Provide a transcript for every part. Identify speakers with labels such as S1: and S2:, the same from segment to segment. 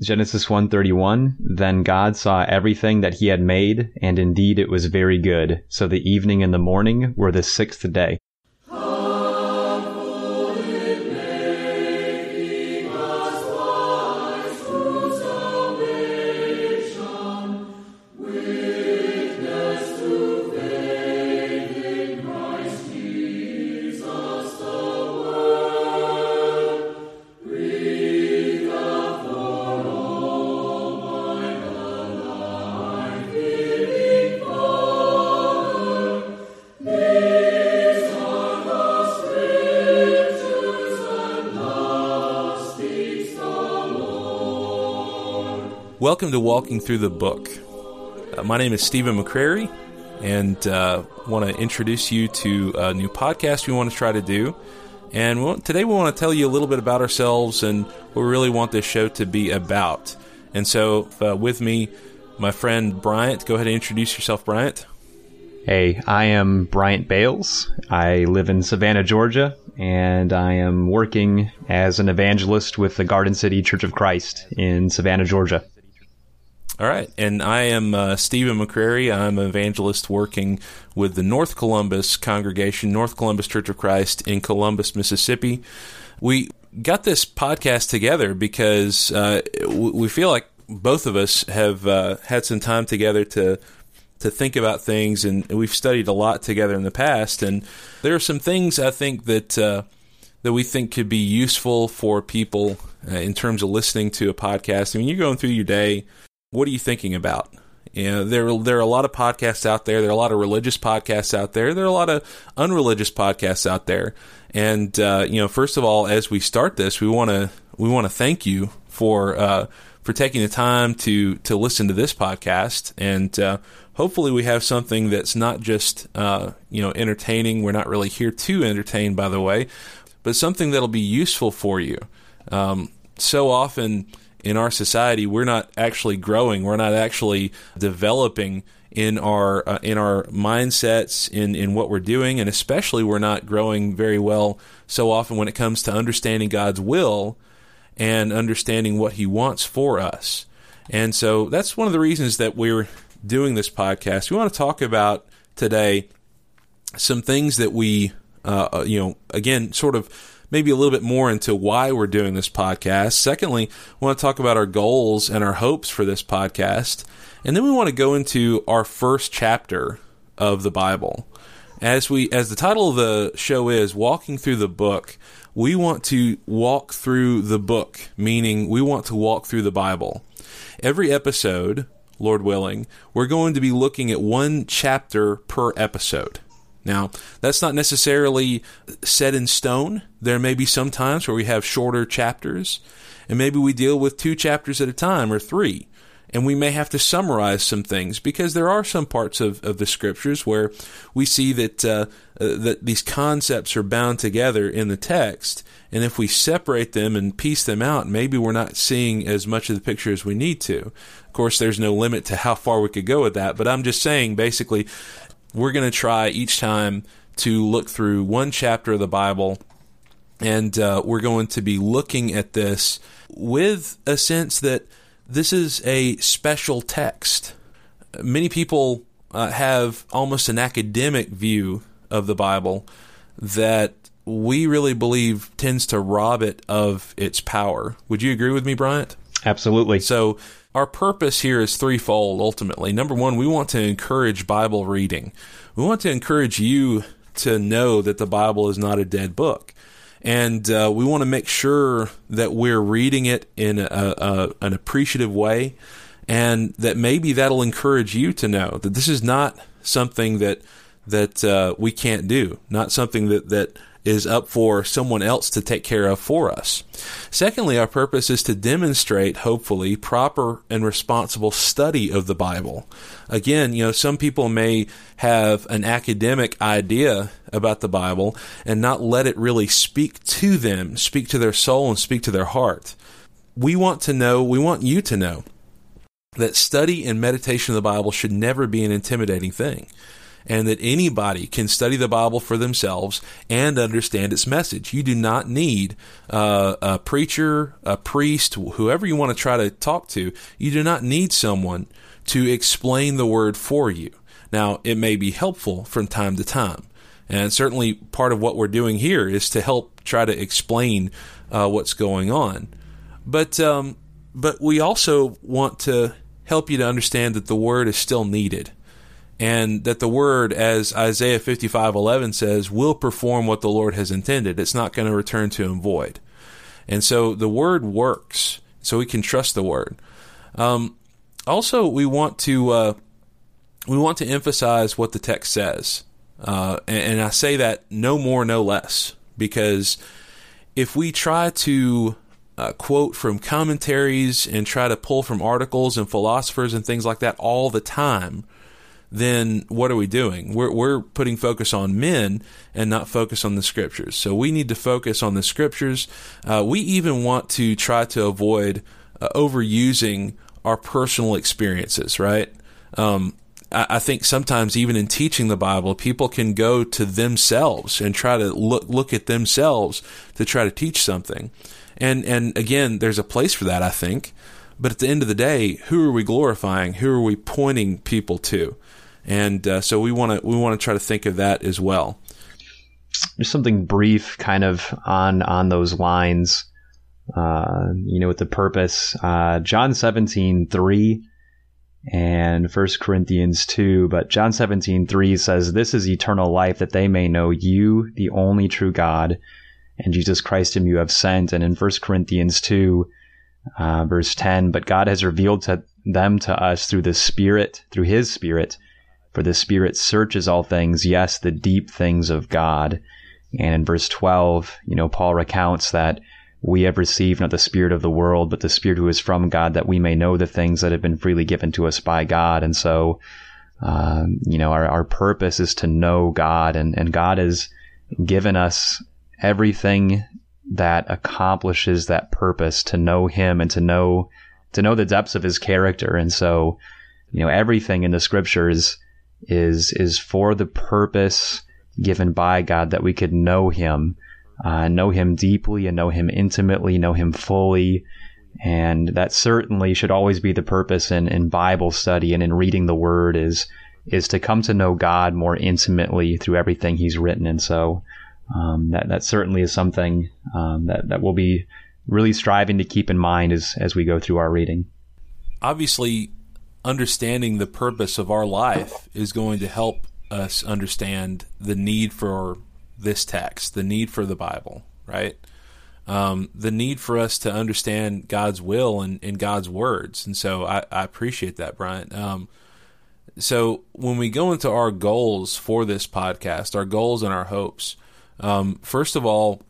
S1: Genesis 1:31 Then God saw everything that he had made and indeed it was very good. So the evening and the morning were the sixth day
S2: Walking Through the Book. Uh, my name is Stephen McCrary, and uh, want to introduce you to a new podcast we want to try to do. And we want, today we want to tell you a little bit about ourselves and what we really want this show to be about. And so, uh, with me, my friend Bryant. Go ahead and introduce yourself, Bryant.
S1: Hey, I am Bryant Bales. I live in Savannah, Georgia, and I am working as an evangelist with the Garden City Church of Christ in Savannah, Georgia.
S2: All right. And I am uh, Stephen McCrary. I'm an evangelist working with the North Columbus congregation, North Columbus Church of Christ in Columbus, Mississippi. We got this podcast together because uh, we feel like both of us have uh, had some time together to to think about things, and we've studied a lot together in the past. And there are some things I think that uh, that we think could be useful for people uh, in terms of listening to a podcast. I mean, you're going through your day what are you thinking about? You know, there there are a lot of podcasts out there. There are a lot of religious podcasts out there. There are a lot of unreligious podcasts out there. And uh, you know, first of all, as we start this, we want to we want to thank you for uh, for taking the time to to listen to this podcast. And uh, hopefully, we have something that's not just uh, you know entertaining. We're not really here to entertain, by the way, but something that'll be useful for you. Um, so often in our society, we're not actually growing. We're not actually developing in our uh, in our mindsets in in what we're doing, and especially we're not growing very well so often when it comes to understanding God's will and understanding what He wants for us. And so that's one of the reasons that we're doing this podcast. We want to talk about today some things that we, uh, uh you know, again, sort of maybe a little bit more into why we're doing this podcast. Secondly, we want to talk about our goals and our hopes for this podcast. And then we want to go into our first chapter of the Bible. As we as the title of the show is walking through the book, we want to walk through the book, meaning we want to walk through the Bible. Every episode, Lord willing, we're going to be looking at one chapter per episode. Now, that's not necessarily set in stone. There may be some times where we have shorter chapters, and maybe we deal with two chapters at a time or three. And we may have to summarize some things because there are some parts of, of the scriptures where we see that uh, uh, that these concepts are bound together in the text, and if we separate them and piece them out, maybe we're not seeing as much of the picture as we need to. Of course, there's no limit to how far we could go with that, but I'm just saying, basically, we're going to try each time to look through one chapter of the Bible, and uh, we're going to be looking at this with a sense that this is a special text. Many people uh, have almost an academic view of the Bible that we really believe tends to rob it of its power. Would you agree with me, Bryant?
S1: Absolutely.
S2: So, our purpose here is threefold ultimately. Number one, we want to encourage Bible reading. We want to encourage you to know that the Bible is not a dead book. And uh, we want to make sure that we're reading it in a, a, an appreciative way, and that maybe that'll encourage you to know that this is not something that that uh, we can't do, not something that that is up for someone else to take care of for us. Secondly, our purpose is to demonstrate, hopefully, proper and responsible study of the Bible. Again, you know, some people may have an academic idea about the Bible and not let it really speak to them, speak to their soul, and speak to their heart. We want to know, we want you to know that study and meditation of the Bible should never be an intimidating thing. And that anybody can study the Bible for themselves and understand its message. You do not need uh, a preacher, a priest, whoever you want to try to talk to. You do not need someone to explain the word for you. Now, it may be helpful from time to time. And certainly part of what we're doing here is to help try to explain uh, what's going on. But, um, but we also want to help you to understand that the word is still needed and that the word as Isaiah 55:11 says will perform what the Lord has intended. It's not going to return to him void. And so the word works so we can trust the word. Um, also we want to uh, we want to emphasize what the text says. Uh, and, and I say that no more no less because if we try to uh, quote from commentaries and try to pull from articles and philosophers and things like that all the time, then what are we doing? We're, we're putting focus on men and not focus on the scriptures. So we need to focus on the scriptures. Uh, we even want to try to avoid uh, overusing our personal experiences, right? Um, I, I think sometimes even in teaching the Bible, people can go to themselves and try to look look at themselves to try to teach something. And and again, there's a place for that, I think. But at the end of the day, who are we glorifying? Who are we pointing people to? And uh, so we want to we want to try to think of that as well.
S1: Just something brief, kind of on on those lines. Uh, you know, with the purpose. Uh, John seventeen three and 1 Corinthians 2. But John 17, 3 says, This is eternal life, that they may know you, the only true God, and Jesus Christ whom you have sent. And in 1 Corinthians 2, uh, verse 10, But God has revealed to them to us through the Spirit, through His Spirit, for the Spirit searches all things, yes, the deep things of God. And in verse 12, you know, Paul recounts that we have received not the spirit of the world, but the spirit who is from God, that we may know the things that have been freely given to us by God. And so, um, you know, our, our purpose is to know God, and, and God has given us everything that accomplishes that purpose to know Him and to know to know the depths of His character. And so, you know, everything in the Scriptures is is for the purpose given by God that we could know Him uh, know him deeply and know him intimately, know him fully. And that certainly should always be the purpose in, in Bible study and in reading the Word is is to come to know God more intimately through everything He's written. And so um, that that certainly is something um, that that we'll be really striving to keep in mind as as we go through our reading.
S2: Obviously, understanding the purpose of our life is going to help us understand the need for this text, the need for the Bible, right? Um, the need for us to understand God's will and, and God's words. And so I, I appreciate that, Brian. Um, so when we go into our goals for this podcast, our goals and our hopes, um, first of all,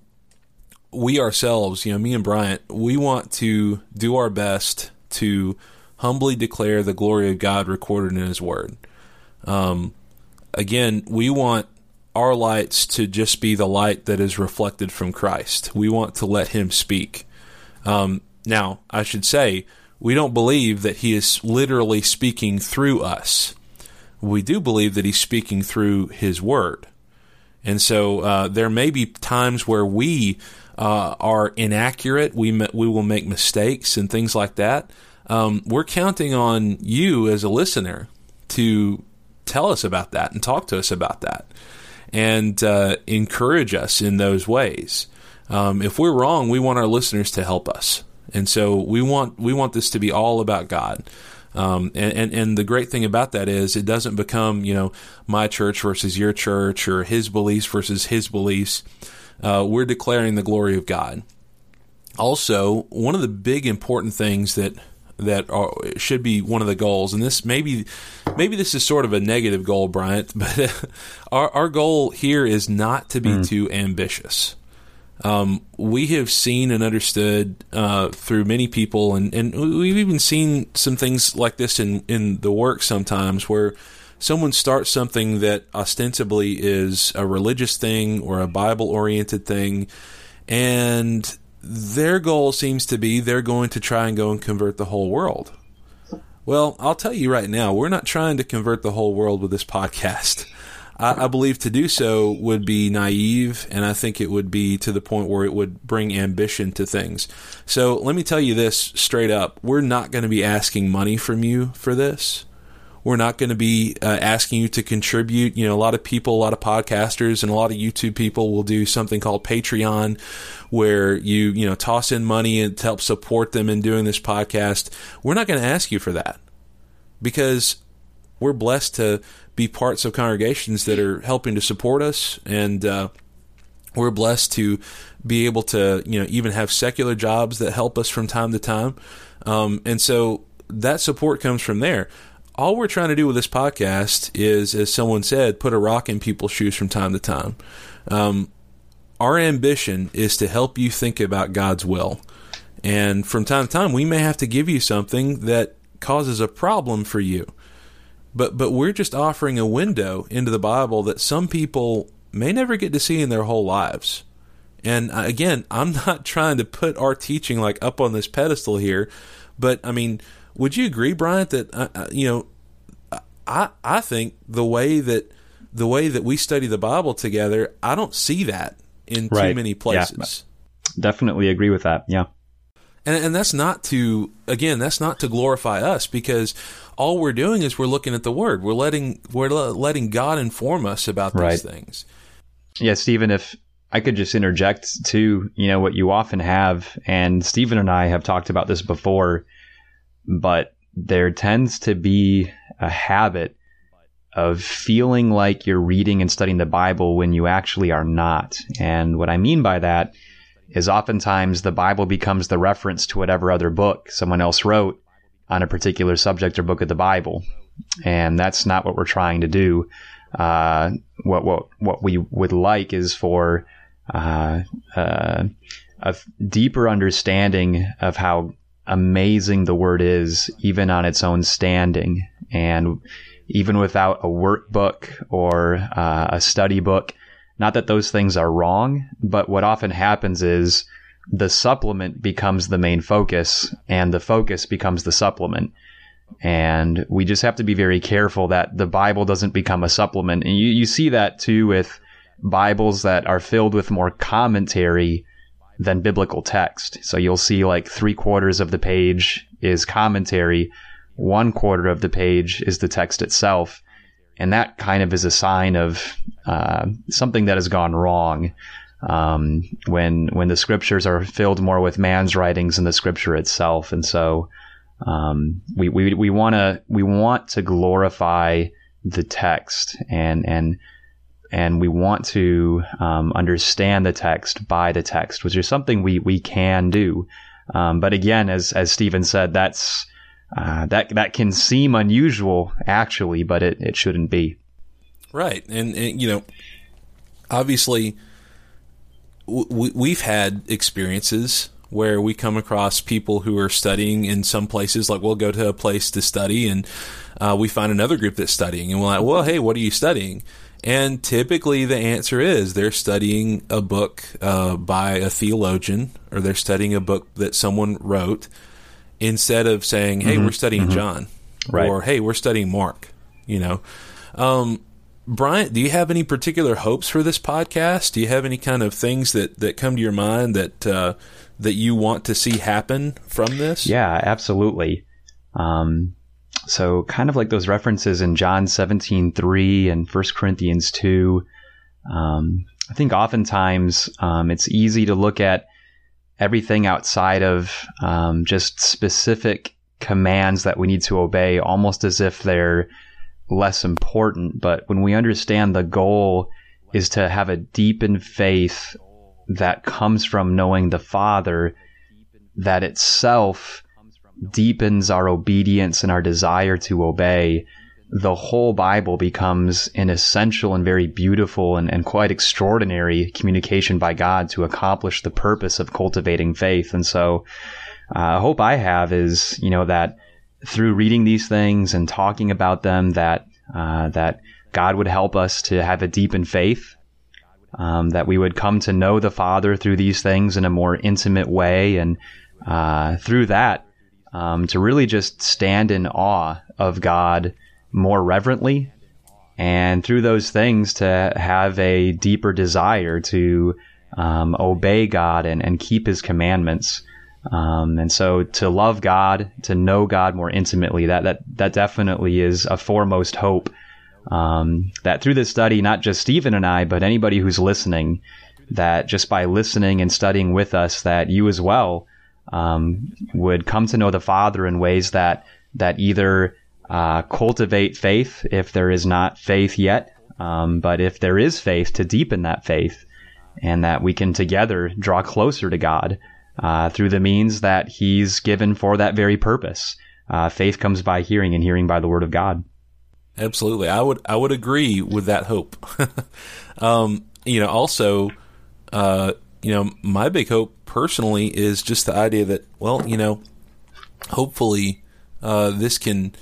S2: we ourselves, you know, me and Bryant, we want to do our best to humbly declare the glory of God recorded in His Word. Um, again, we want our lights to just be the light that is reflected from Christ. We want to let Him speak. Um, now, I should say, we don't believe that He is literally speaking through us. We do believe that He's speaking through His Word. And so uh, there may be times where we uh, are inaccurate, we, we will make mistakes and things like that. Um, we're counting on you as a listener to tell us about that and talk to us about that and uh, encourage us in those ways. Um, if we're wrong, we want our listeners to help us, and so we want we want this to be all about God. Um, and, and, and the great thing about that is it doesn't become you know my church versus your church or his beliefs versus his beliefs. Uh, we're declaring the glory of God. Also, one of the big important things that that are, should be one of the goals. And this maybe maybe this is sort of a negative goal, Bryant, but our our goal here is not to be mm. too ambitious. Um, we have seen and understood uh, through many people, and, and we've even seen some things like this in, in the work sometimes where someone starts something that ostensibly is a religious thing or a Bible oriented thing, and their goal seems to be they're going to try and go and convert the whole world. Well, I'll tell you right now, we're not trying to convert the whole world with this podcast. I, I, believe to do so would be naive, and I think it would be to the point where it would bring ambition to things. So let me tell you this straight up: we're not going to be asking money from you for this. We're not going to be uh, asking you to contribute. You know, a lot of people, a lot of podcasters, and a lot of YouTube people will do something called Patreon, where you you know toss in money and help support them in doing this podcast. We're not going to ask you for that because we're blessed to be parts of congregations that are helping to support us and. Uh, we're blessed to be able to, you know, even have secular jobs that help us from time to time. Um, and so that support comes from there all we're trying to do with this podcast is, as someone said, put a rock in people's shoes from time to time. Um, our ambition is to help you think about God's will. And from time to time, we may have to give you something that causes a problem for you. But, but we're just offering a window into the Bible that some people may never get to see in their whole lives. And uh, again, I'm not trying to put our teaching like up on this pedestal here, but I mean, would you agree, Bryant, that uh, uh, you know, I I think the way that the way that we study the Bible together, I don't see that in right. too many places.
S1: Yeah. Definitely agree with that. Yeah.
S2: And, and that's not to again that's not to glorify us because all we're doing is we're looking at the word we're letting we're letting god inform us about these right. things
S1: yeah stephen if i could just interject to you know what you often have and stephen and i have talked about this before but there tends to be a habit of feeling like you're reading and studying the Bible when you actually are not. And what I mean by that is oftentimes the Bible becomes the reference to whatever other book someone else wrote on a particular subject or book of the Bible. And that's not what we're trying to do. Uh, what, what, what we would like is for, uh, uh, a deeper understanding of how amazing the word is, even on its own standing. And even without a workbook or uh, a study book, not that those things are wrong, but what often happens is the supplement becomes the main focus and the focus becomes the supplement. And we just have to be very careful that the Bible doesn't become a supplement. And you, you see that too with Bibles that are filled with more commentary than biblical text. So you'll see like three quarters of the page is commentary, one quarter of the page is the text itself. And that kind of is a sign of uh, something that has gone wrong. Um, when when the scriptures are filled more with man's writings than the scripture itself, and so um, we we we want to we want to glorify the text and and and we want to um, understand the text by the text, which is something we we can do. Um, but again, as as Stephen said, that's uh, that that can seem unusual actually, but it, it shouldn't be.
S2: Right, and, and you know, obviously, w- we've had experiences where we come across people who are studying in some places. Like we'll go to a place to study, and uh, we find another group that's studying, and we're like, "Well, hey, what are you studying?" And typically the answer is they're studying a book uh, by a theologian or they're studying a book that someone wrote instead of saying, hey, mm-hmm. we're studying mm-hmm. John right. or hey, we're studying Mark, you know. Um, Bryant, do you have any particular hopes for this podcast? Do you have any kind of things that, that come to your mind that uh, that you want to see happen from this?
S1: Yeah, absolutely. Um, so kind of like those references in John 17, 3 and 1 Corinthians 2. Um, I think oftentimes um, it's easy to look at everything outside of um, just specific commands that we need to obey almost as if they're less important. But when we understand the goal is to have a deepened faith that comes from knowing the Father, that itself deepens our obedience and our desire to obey, the whole Bible becomes an essential and very beautiful and, and quite extraordinary communication by God to accomplish the purpose of cultivating faith. And so, uh, hope I have is, you know, that through reading these things and talking about them, that uh, that God would help us to have a deepened faith, um, that we would come to know the Father through these things in a more intimate way, and uh, through that, um, to really just stand in awe of God more reverently and through those things to have a deeper desire to um, obey God and, and keep His commandments. Um, and so to love God, to know God more intimately, that that that definitely is a foremost hope. Um, that through this study, not just Stephen and I, but anybody who's listening, that just by listening and studying with us, that you as well um, would come to know the Father in ways that that either uh, cultivate faith if there is not faith yet, um, but if there is faith, to deepen that faith, and that we can together draw closer to God uh, through the means that He's given for that very purpose. Uh, faith comes by hearing, and hearing by the Word of God.
S2: Absolutely, I would I would agree with that hope. um, you know, also, uh, you know, my big hope personally is just the idea that, well, you know, hopefully, uh, this can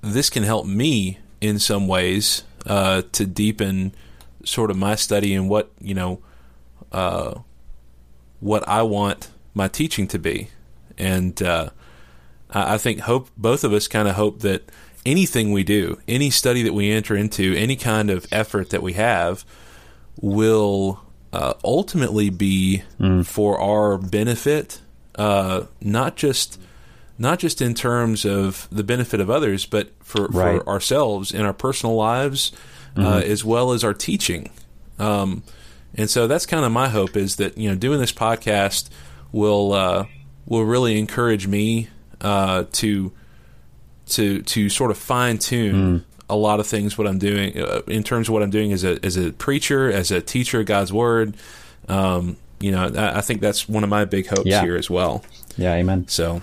S2: this can help me in some ways uh, to deepen sort of my study and what you know uh, what I want my teaching to be, and uh, I think hope both of us kind of hope that anything we do, any study that we enter into, any kind of effort that we have, will uh, ultimately be mm. for our benefit, uh, not just not just in terms of the benefit of others, but for, right. for ourselves in our personal lives, uh, mm-hmm. uh, as well as our teaching. Um, and so that's kind of my hope is that you know doing this podcast will uh, will really encourage me uh, to to to sort of fine tune mm. A lot of things what I'm doing uh, in terms of what I'm doing as a as a preacher, as a teacher of God's word. Um, you know, I, I, think that's one of my big hopes yeah. here as well.
S1: Yeah, amen.
S2: So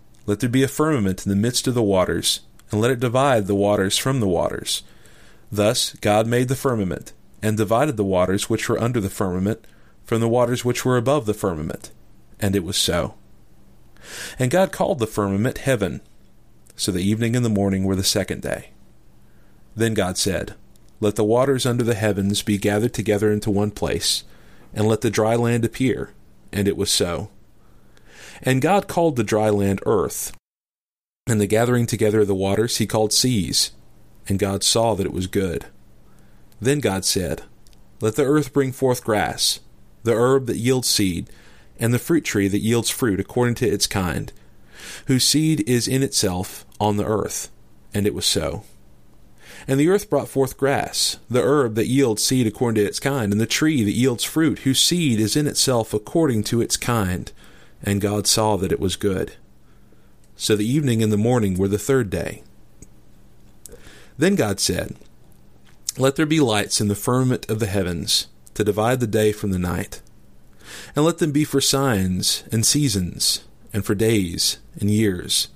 S2: let there be a firmament in the midst of the waters, and let it divide the waters from the waters. Thus God made the firmament, and divided the waters which were under the firmament from the waters which were above the firmament. And it was so. And God called the firmament heaven. So the evening and the morning were the second day. Then God said, Let the waters under the heavens be gathered together into one place, and let the dry land appear. And it was so. And God called the dry land earth, and the gathering together of the waters he called seas. And God saw that it was good. Then God said, Let the earth bring forth grass, the herb that yields seed, and the fruit tree that yields fruit according to its kind, whose seed is in itself on the earth. And it was so. And the earth brought forth grass, the herb that yields seed according to its kind, and the tree that yields fruit, whose seed is in itself according to its kind and God saw that it was good. So the evening and the morning were the third day. Then God said, Let there be lights in the firmament of the heavens, to divide the day from the night, and let them be for signs and seasons, and for days and years.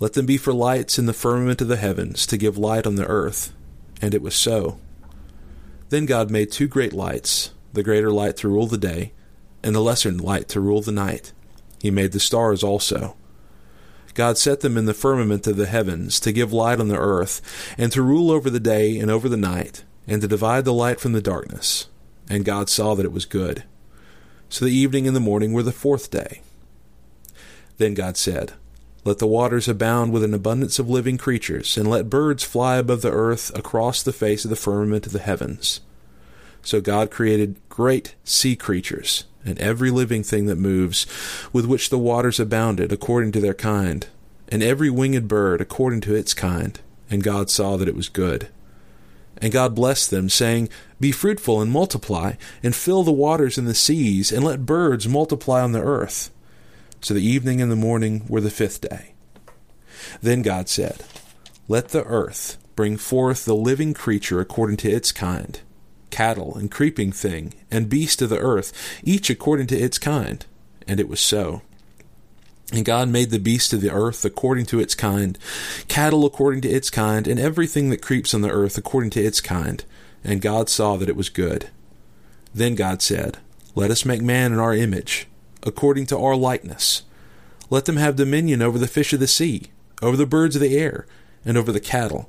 S2: Let them be for lights in the firmament of the heavens, to give light on the earth. And it was so. Then God made two great lights, the greater light to rule the day, and the lesser light to rule the night he made the stars also. God set them in the firmament of the heavens to give light on the earth, and to rule over the day and over the night, and to divide the light from the darkness. And God saw that it was good. So the evening and the morning were the fourth day. Then God said, Let the waters abound with an abundance of living creatures, and let birds fly above the earth across the face of the firmament of the heavens. So God created great sea creatures and every living thing that moves, with which the waters abounded according to their kind, and every winged bird according to its kind. And God saw that it was good. And God blessed them, saying, Be fruitful and multiply, and fill the waters and the seas, and let birds multiply on the earth. So the evening and the morning were the fifth day. Then God said, Let the earth bring forth the living creature according to its kind, cattle and creeping thing, and beast of the earth, each according to its kind. And it was so. And God made the beast of the earth according to its kind, cattle according to its kind, and everything that creeps on the earth according to its kind. And God saw that it was good. Then God said, Let us make man in our image, according to our likeness. Let them have dominion over the fish of the sea, over the birds of the air, and over the cattle,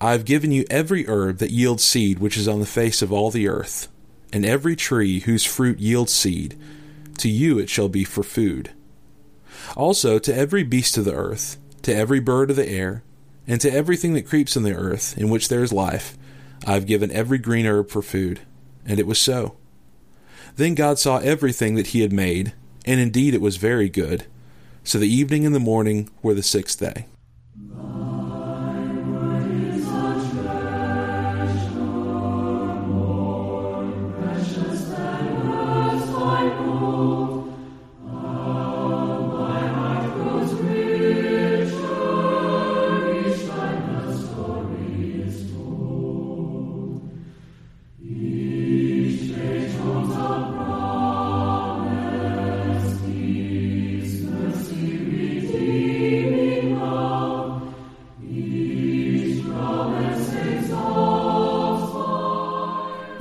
S2: I have given you every herb that yields seed which is on the face of all the earth, and every tree whose fruit yields seed. To you it shall be for food. Also to every beast of the earth, to every bird of the air, and to everything that creeps on the earth, in which there is life, I have given every green herb for food. And it was so. Then God saw everything that he had made, and indeed it was very good. So the evening and the morning were the sixth day.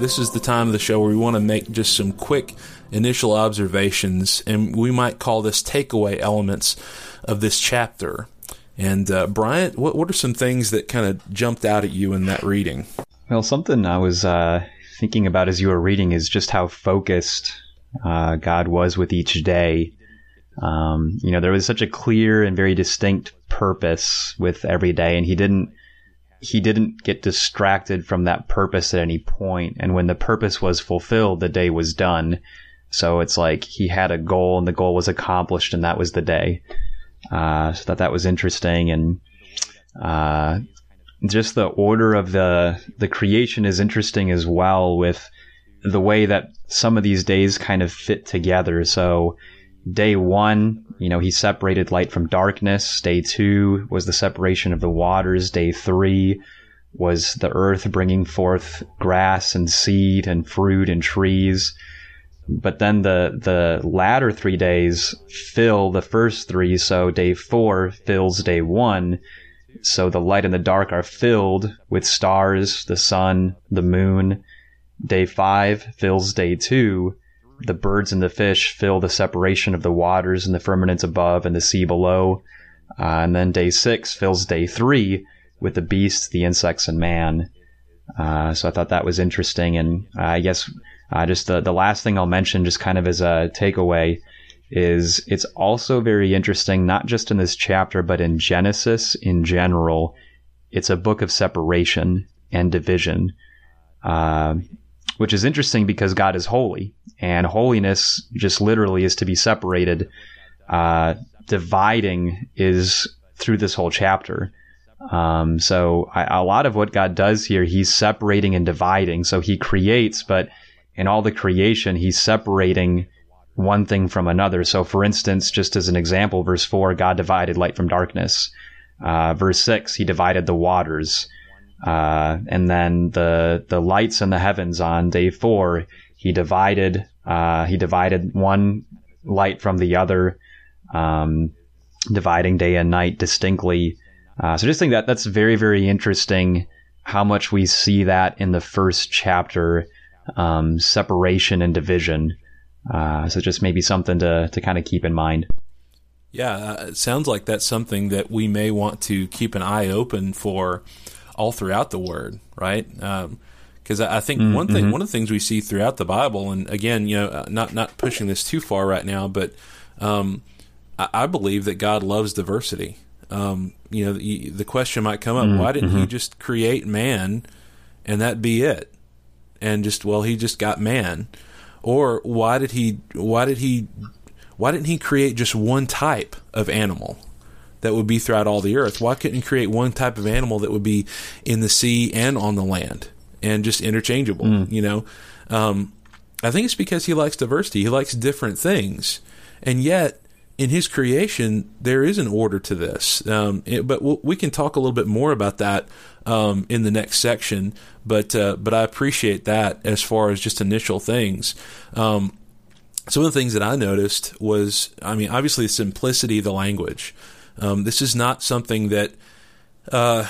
S2: This is the time of the show where we want to make just some quick initial observations, and we might call this takeaway elements of this chapter. And uh, Bryant, what what are some things that kind of jumped out at you in that reading?
S1: Well, something I was uh, thinking about as you were reading is just how focused uh, God was with each day. Um, you know, there was such a clear and very distinct purpose with every day, and He didn't he didn't get distracted from that purpose at any point. And when the purpose was fulfilled, the day was done. So it's like he had a goal and the goal was accomplished and that was the day. Uh, so that that was interesting and, uh, just the order of the, the creation is interesting as well with the way that some of these days kind of fit together. So, Day one, you know, he separated light from darkness. Day two was the separation of the waters. Day three was the earth bringing forth grass and seed and fruit and trees. But then the, the latter three days fill the first three. So day four fills day one. So the light and the dark are filled with stars, the sun, the moon. Day five fills day two the birds and the fish fill the separation of the waters and the firmaments above and the sea below. Uh, and then day six fills day three with the beasts, the insects, and man. Uh, so I thought that was interesting. And uh, I guess uh, just the, the last thing I'll mention, just kind of as a takeaway, is it's also very interesting, not just in this chapter, but in Genesis in general. It's a book of separation and division. Uh, which is interesting because God is holy, and holiness just literally is to be separated. Uh, dividing is through this whole chapter. Um, so I, a lot of what God does here, He's separating and dividing. So He creates, but in all the creation, He's separating one thing from another. So, for instance, just as an example, verse four, God divided light from darkness. Uh, verse six, He divided the waters. Uh, and then the the lights in the heavens on day four, he divided uh, he divided one light from the other, um, dividing day and night distinctly. Uh, so just think that that's very very interesting. How much we see that in the first chapter, um, separation and division. Uh, so just maybe something to to kind of keep in mind.
S2: Yeah, uh, it sounds like that's something that we may want to keep an eye open for all throughout the Word, right? Because um, I think mm-hmm. one thing, one of the things we see throughout the Bible, and again, you know, uh, not not pushing this too far right now, but um, I, I, believe that God loves diversity. Um, you know, the, the, question might come up: mm-hmm. Why didn't He just create man, and that be it? And just well, He just got man, or why did He? Why did He why didn't he create just one type of animal that would be throughout all the earth? Why couldn't he create one type of animal that would be in the sea and on the land and just interchangeable? Mm. You know, um, I think it's because he likes diversity. He likes different things, and yet in his creation there is an order to this. Um, it, but we'll, we can talk a little bit more about that um, in the next section. But uh, but I appreciate that as far as just initial things. Um, some of the things that I noticed was, I mean, obviously the simplicity of the language. Um, this is not something that uh,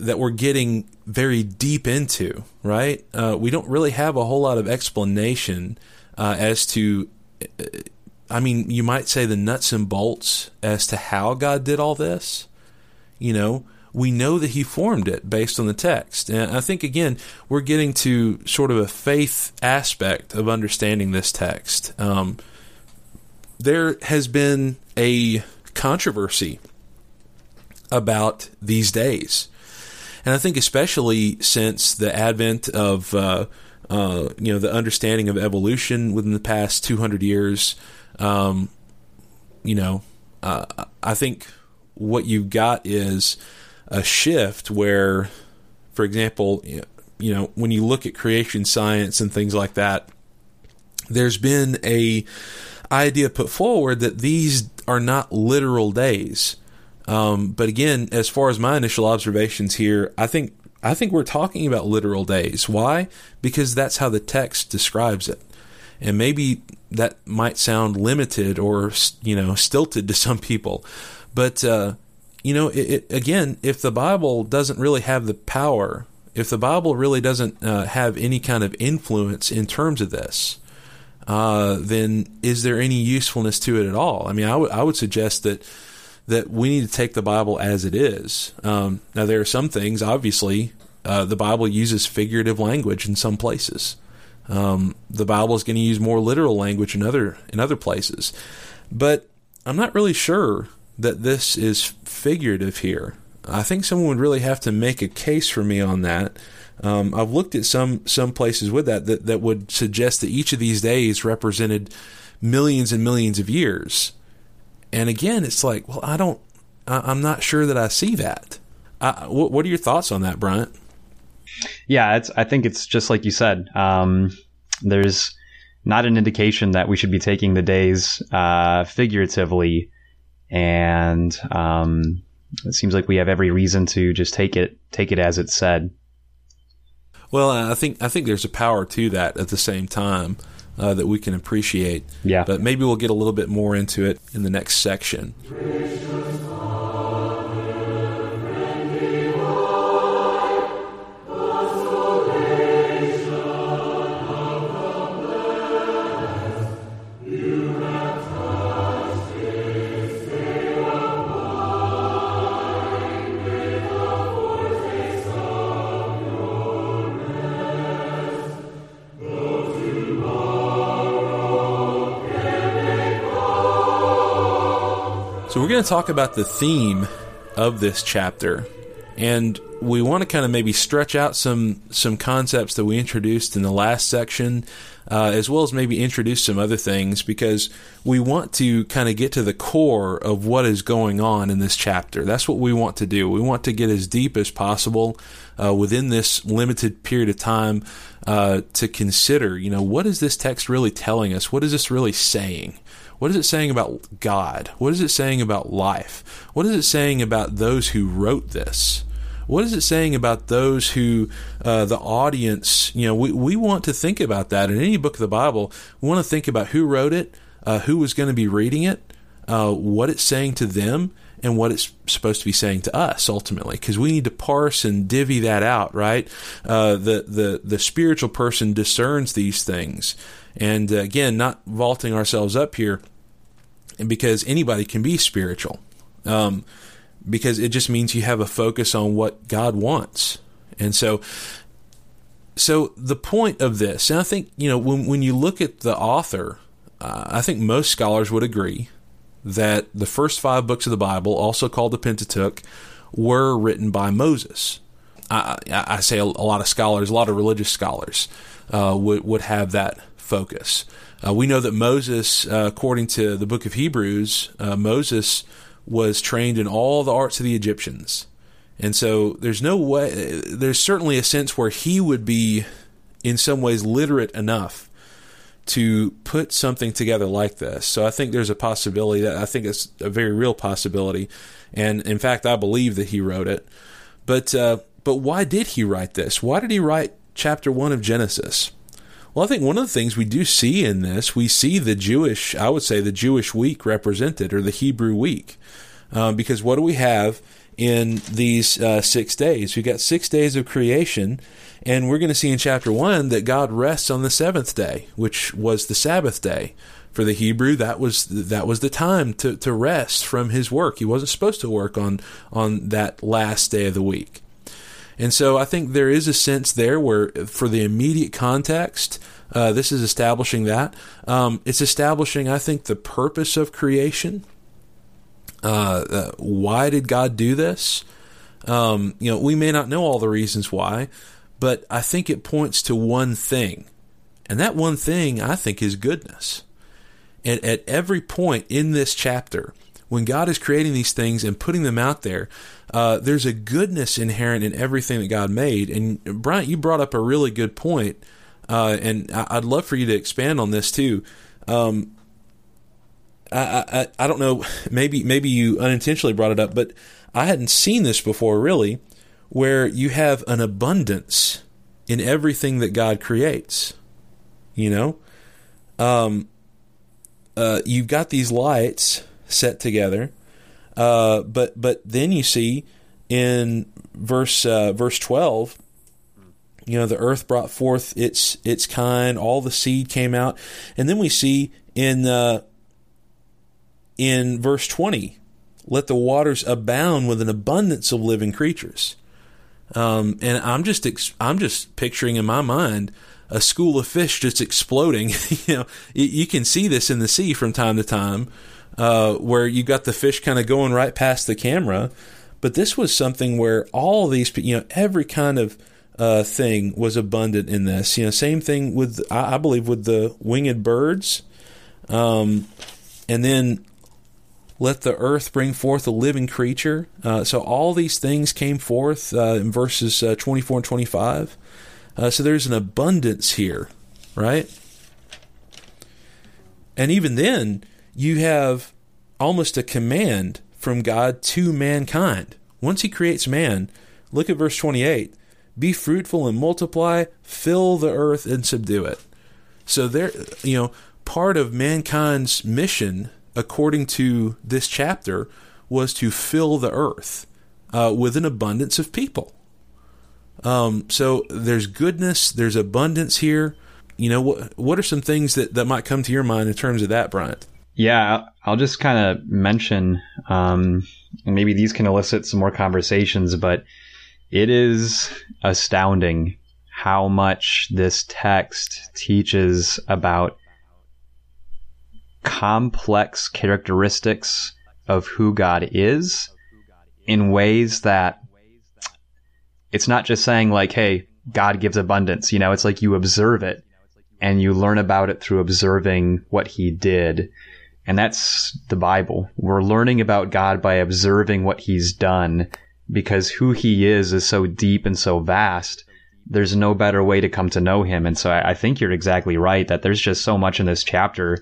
S2: that we're getting very deep into, right? Uh, we don't really have a whole lot of explanation uh, as to. Uh, I mean, you might say the nuts and bolts as to how God did all this. You know, we know that he formed it based on the text. And I think, again, we're getting to sort of a faith aspect of understanding this text. Um, there has been a controversy about these days. And I think, especially since the advent of, uh, uh, you know, the understanding of evolution within the past 200 years, um, you know, uh, I think what you've got is a shift where, for example, you know, when you look at creation science and things like that, there's been a idea put forward that these are not literal days. Um, but again, as far as my initial observations here, I think I think we're talking about literal days. Why? Because that's how the text describes it. And maybe that might sound limited or you know stilted to some people, but uh, you know, it, it, again, if the Bible doesn't really have the power, if the Bible really doesn't uh, have any kind of influence in terms of this, uh, then is there any usefulness to it at all? I mean, I, w- I would suggest that that we need to take the Bible as it is. Um, now, there are some things, obviously, uh, the Bible uses figurative language in some places. Um, the Bible is going to use more literal language in other in other places, but I'm not really sure that this is figurative here. I think someone would really have to make a case for me on that. Um, I've looked at some some places with that, that that would suggest that each of these days represented millions and millions of years. And again, it's like, well, I don't, I, am not sure that I see that. I, what, what, are your thoughts on that, Bryant?
S1: Yeah, it's. I think it's just like you said. Um, there's not an indication that we should be taking the days uh, figuratively and um, it seems like we have every reason to just take it take it as it's said.
S2: Well, I think I think there's a power to that at the same time uh, that we can appreciate.
S1: Yeah,
S2: but maybe we'll get a little bit more into it in the next section. Going to talk about the theme of this chapter, and we want to kind of maybe stretch out some some concepts that we introduced in the last section, uh, as well as maybe introduce some other things because we want to kind of get to the core of what is going on in this chapter. That's what we want to do. We want to get as deep as possible uh, within this limited period of time uh, to consider. You know, what is this text really telling us? What is this really saying? What is it saying about God? What is it saying about life? What is it saying about those who wrote this? What is it saying about those who, uh, the audience, you know, we, we want to think about that. In any book of the Bible, we want to think about who wrote it, uh, who was going to be reading it, uh, what it's saying to them, and what it's supposed to be saying to us ultimately because we need to parse and divvy that out right uh, the the the spiritual person discerns these things And uh, again, not vaulting ourselves up here because anybody can be spiritual. Um, because it just means you have a focus on what God wants. And so so the point of this, and I think, you know, when when you look at the author, uh, I think most scholars would agree that the first 5 books of the Bible, also called the Pentateuch, were written by Moses. I, I say a, a, lot of scholars, a lot of religious scholars, uh, would would have that focus. Uh, we know that Moses, uh, according to the book of Hebrews, uh, Moses was trained in all the arts of the Egyptians. And so there's no way, there's certainly a sense where he would be, in some ways, literate enough to put something together like this. So I think there's a possibility that I think it's a very real possibility. And in fact, I believe that he wrote it. But, uh, but why did he write this? Why did he write chapter one of Genesis? Well, I think one of the things we do see in this, we see the Jewish, I would say the Jewish week represented, or the Hebrew week. Uh, because what do we have in these uh, six days? We've got six days of creation, and we're going to see in chapter one that God rests on the seventh day, which was the Sabbath day. For the Hebrew, that was that was the time to, to rest from his work. He wasn't supposed to work on on that last day of the week. And so I think there is a sense there where, for the immediate context, uh, this is establishing that. Um, it's establishing, I think, the purpose of creation. Uh, uh, why did God do this? Um, you know, we may not know all the reasons why, but I think it points to one thing. And that one thing, I think, is goodness. And at every point in this chapter, when God is creating these things and putting them out there, uh, there's a goodness inherent in everything that God made. And Bryant, you brought up a really good point, uh, and I'd love for you to expand on this too. Um, I, I, I don't know, maybe maybe you unintentionally brought it up, but I hadn't seen this before really, where you have an abundance in everything that God creates. You know, um, uh, you've got these lights set together, uh, but but then you see in verse uh, verse twelve, you know, the earth brought forth its its kind, all the seed came out, and then we see in uh, in verse 20 let the waters abound with an abundance of living creatures. Um, and i'm just i'm just picturing in my mind a school of fish just exploding. You know you can see this in the sea from time to time uh, where you got the fish kind of going right past the camera but this was something where all these you know every kind of uh, thing was abundant in this you know same thing with i, I believe with the winged birds um, and then let the earth bring forth a living creature. Uh, so all these things came forth uh, in verses uh, 24 and 25. Uh, so there's an abundance here, right? And even then, you have almost a command from God to mankind. Once He creates man, look at verse 28 be fruitful and multiply, fill the earth and subdue it. So there, you know, part of mankind's mission according to this chapter, was to fill the earth uh, with an abundance of people. Um, so there's goodness, there's abundance here. You know, what what are some things that, that might come to your mind in terms of that, Bryant?
S1: Yeah, I'll just kind of mention, um, maybe these can elicit some more conversations, but it is astounding how much this text teaches about complex characteristics of who God is in ways that it's not just saying like, hey, God gives abundance. You know, it's like you observe it and you learn about it through observing what he did. And that's the Bible. We're learning about God by observing what he's done because who he is is so deep and so vast. There's no better way to come to know him. And so I, I think you're exactly right that there's just so much in this chapter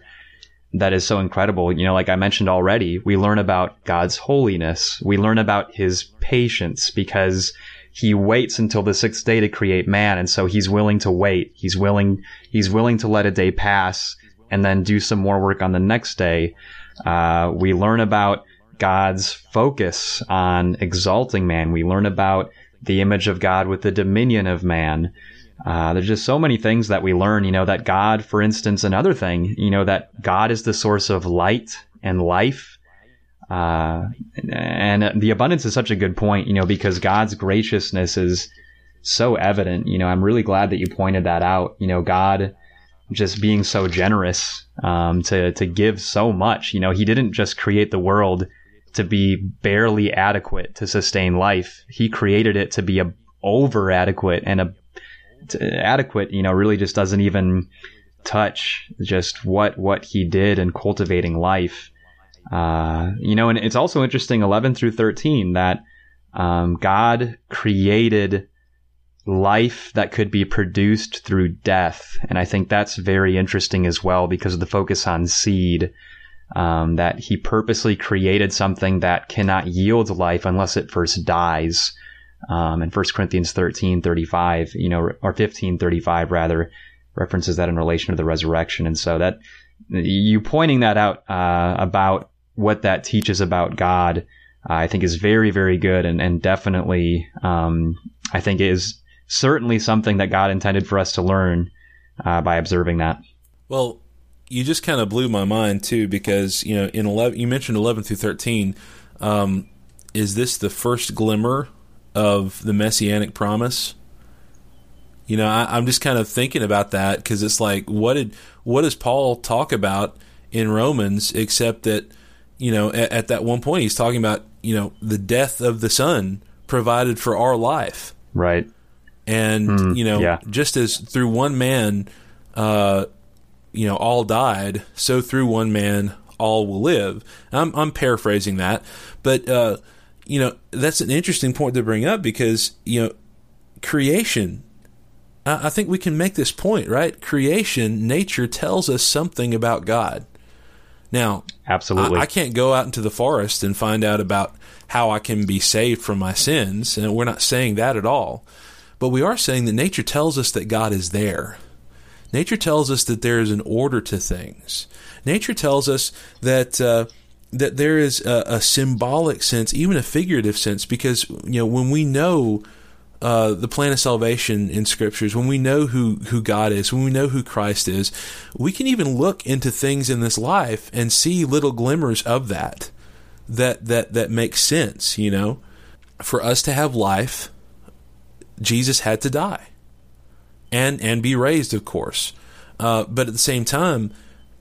S1: that is so incredible. You know, like I mentioned already, we learn about God's holiness. We learn about his patience because he waits until the sixth day to create man. And so he's willing to wait. He's willing, he's willing to let a day pass and then do some more work on the next day. Uh, we learn about God's focus on exalting man. We learn about the image of God with the dominion of man. Uh, there's just so many things that we learn, you know, that God, for instance, another thing, you know, that God is the source of light and life. Uh, and the abundance is such a good point, you know, because God's graciousness is so evident. You know, I'm really glad that you pointed that out. You know, God just being so generous um, to to give so much. You know, He didn't just create the world to be barely adequate to sustain life. He created it to be a over adequate and a adequate. You know, really just doesn't even touch just what what He did in cultivating life. Uh, you know, and it's also interesting, 11 through 13, that um, God created life that could be produced through death. And I think that's very interesting as well because of the focus on seed. Um, that he purposely created something that cannot yield life unless it first dies. Um, and 1 Corinthians 13, 35, you know, or 15, 35 rather, references that in relation to the resurrection. And so that, you pointing that out, uh, about what that teaches about God, uh, I think is very, very good and, and definitely, um, I think is certainly something that God intended for us to learn uh, by observing that.
S2: Well, you just kind of blew my mind too, because you know, in eleven, you mentioned eleven through thirteen. Um, is this the first glimmer of the messianic promise? You know, I, am just kind of thinking about that because it's like, what did what does Paul talk about in Romans, except that you know, at, at that one point he's talking about you know the death of the Son provided for our life,
S1: right?
S2: And mm, you know, yeah. just as through one man, uh, you know, all died, so through one man all will live. I'm, I'm paraphrasing that, but uh, you know, that's an interesting point to bring up because you know, creation. I, I think we can make this point, right? Creation, nature tells us something about God. Now,
S1: absolutely,
S2: I, I, can't go out into the forest and find out about how I can be saved from my sins, and we're not saying that at all. But we are saying that nature tells us that God is there. Nature tells us that there is an order to things. Nature tells us that uh, that there is a, a, symbolic sense, even a figurative sense, because you know when we know uh, the plan of salvation in scriptures, when we know who who God is, when we know who Christ is, we can even look into things in this life and see little glimmers of that that that that make sense. You know, for us to have life Jesus had to die and and be raised, of course. Uh, but at the same time,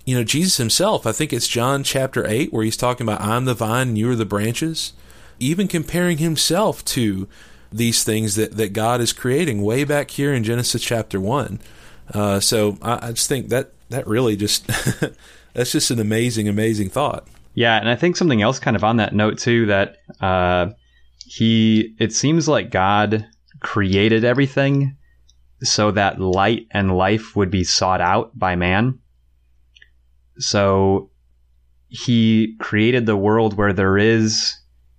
S2: you know, Jesus himself, I think it's John chapter 8 where he's talking about I'm the vine and you are the branches, even comparing himself to these things that, that God is creating way back here in Genesis chapter 1. Uh, so I, I, just think that that really just that's just an amazing, amazing thought.
S1: Yeah, and I think something else kind of on that note too that uh, he it seems like God created everything so that light and life would be sought out by man. So he created the world where there is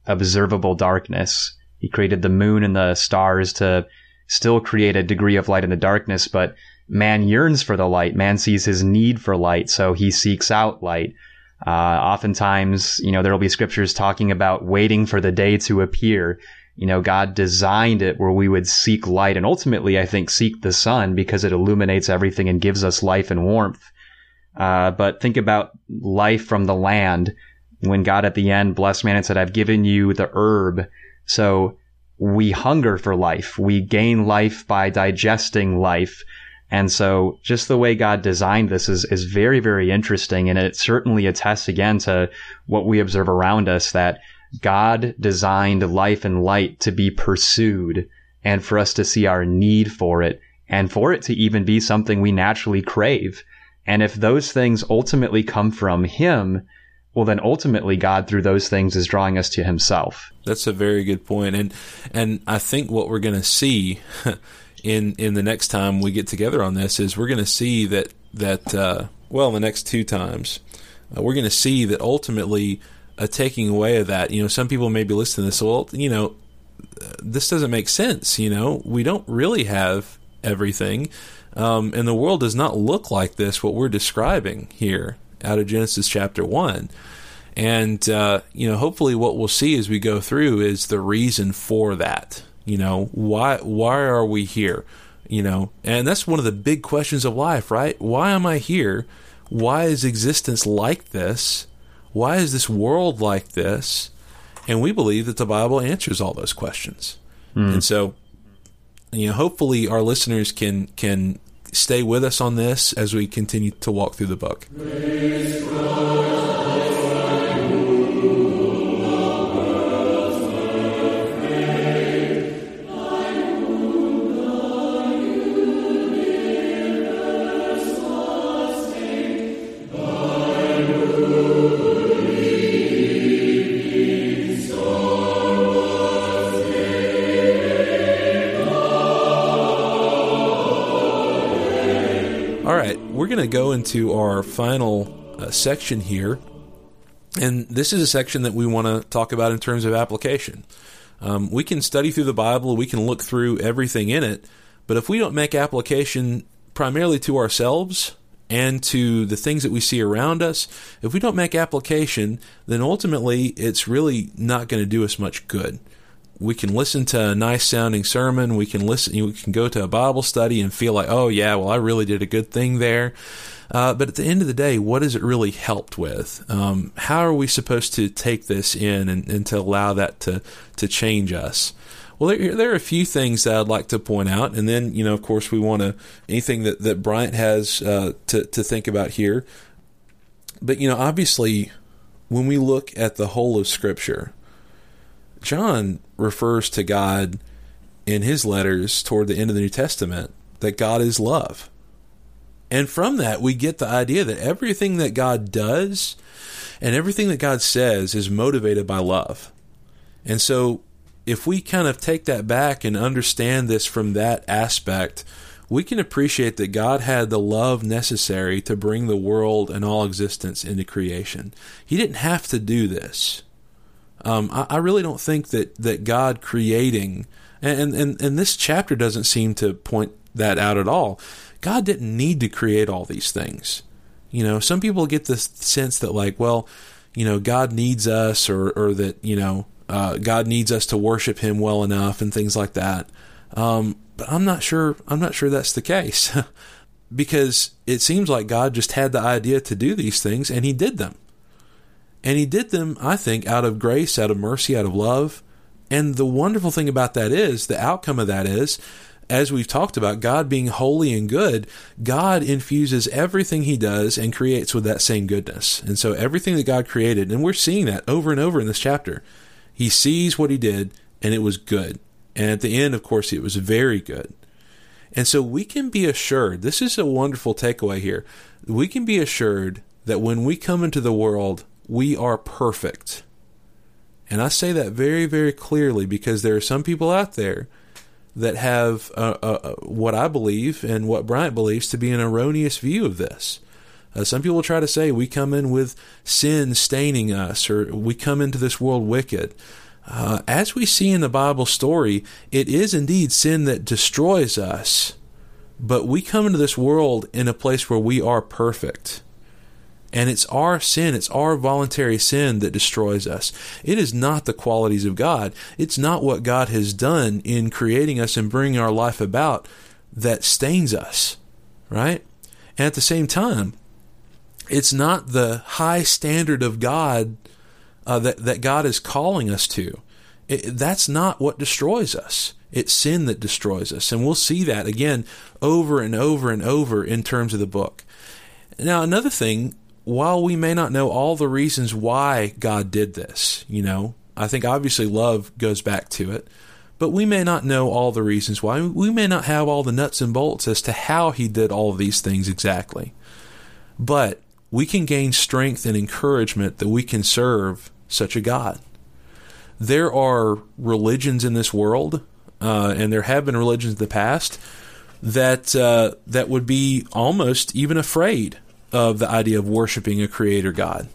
S1: observable darkness. He created the moon and the stars to still create a degree of light in the darkness, but man yearns for the light. Man sees his need for light, so he seeks out light. Uh, oftentimes, you know, there will be scriptures talking about waiting for the day to appear you know, God designed it where we would seek light and ultimately, I think, seek the sun because it illuminates everything and gives us life and warmth. Uh, but think about life from the land when God at the end blessed man and said, I've given you the herb. So we hunger for life. We gain life by digesting life. And so just the way God designed this is, is very, very interesting. And it certainly attests again to what we observe around us that God designed life and light to be pursued and for us to see our need for it and for it to even be something we naturally crave. And if those things ultimately come from Him, well, then ultimately God through those things is drawing us to Himself.
S2: That's a very good point, and and I think what we're going to see in in the next time we get together on this is we're going to see that that uh, well, the next two times uh, we're going to see that ultimately a taking away of that. You know, some people may be listening to this. Well, you know, this doesn't make sense. You know, we don't really have everything, um, and the world does not look like this. What we're describing here out of Genesis chapter one. And uh, you know, hopefully, what we'll see as we go through is the reason for that. You know, why why are we here? you know, and that's one of the big questions of life, right? Why am I here? Why is existence like this? Why is this world like this? And we believe that the Bible answers all those questions. Mm. And so, you know, hopefully our listeners can can stay with us on this as we continue to walk through the book. Going to go into our final uh, section here. And this is a section that we want to talk about in terms of application. Um, we can study through the Bible, we can look through everything in it, but if we don't make application primarily to ourselves and to the things that we see around us, if we don't make application, then ultimately it's really not going to do us much good we can listen to a nice sounding sermon. We can listen. We can go to a Bible study and feel like, oh yeah, well I really did a good thing there. Uh, but at the end of the day, what has it really helped with? Um, how are we supposed to take this in and, and, to allow that to to change us? Well, there, there, are a few things that I'd like to point out, and then you know, of course, we want to anything that that Bryant has uh, to to think about here. But you know, obviously, when we look at the whole of Scripture, John refers to God in his letters toward the end of the New Testament that God is love. And from that, we get the idea that everything that God does and everything that God says is motivated by love. And so, if we kind of take that back and understand this from that aspect, we can appreciate that God had the love necessary to bring the world and all existence into creation. He didn't have to do this. Um, I, I, really don't think that, that God creating, and, and, and this chapter doesn't seem to point that out at all. God didn't need to create all these things. You know, some people get this sense that, like, well, you know, God needs us, or, or that, you know, uh, God needs us to worship Him well enough, and things like that. Um, but I'm not sure. I'm not sure that's the case, because it seems like God just had the idea to do these things, and He did them. And he did them, I think, out of grace, out of mercy, out of love. And the wonderful thing about that is, the outcome of that is, as we've talked about, God being holy and good, God infuses everything he does and creates with that same goodness. And so everything that God created, and we're seeing that over and over in this chapter, he sees what he did and it was good. And at the end, of course, it was very good. And so we can be assured, this is a wonderful takeaway here. We can be assured that when we come into the world, we are perfect. And I say that very, very clearly because there are some people out there that have uh, uh, what I believe and what Bryant believes to be an erroneous view of this. Uh, some people try to say we come in with sin staining us or we come into this world wicked. Uh, as we see in the Bible story, it is indeed sin that destroys us, but we come into this world in a place where we are perfect. And it's our sin, it's our voluntary sin that destroys us. It is not the qualities of God. It's not what God has done in creating us and bringing our life about that stains us, right? And at the same time, it's not the high standard of God uh, that, that God is calling us to. It, that's not what destroys us. It's sin that destroys us. And we'll see that again over and over and over in terms of the book. Now, another thing while we may not know all the reasons why God did this, you know, I think obviously love goes back to it, but we may not know all the reasons why. We may not have all the nuts and bolts as to how He did all of these things exactly. But we can gain strength and encouragement that we can serve such a God. There are religions in this world, uh, and there have been religions in the past that uh, that would be almost even afraid of the idea of worshiping a creator God.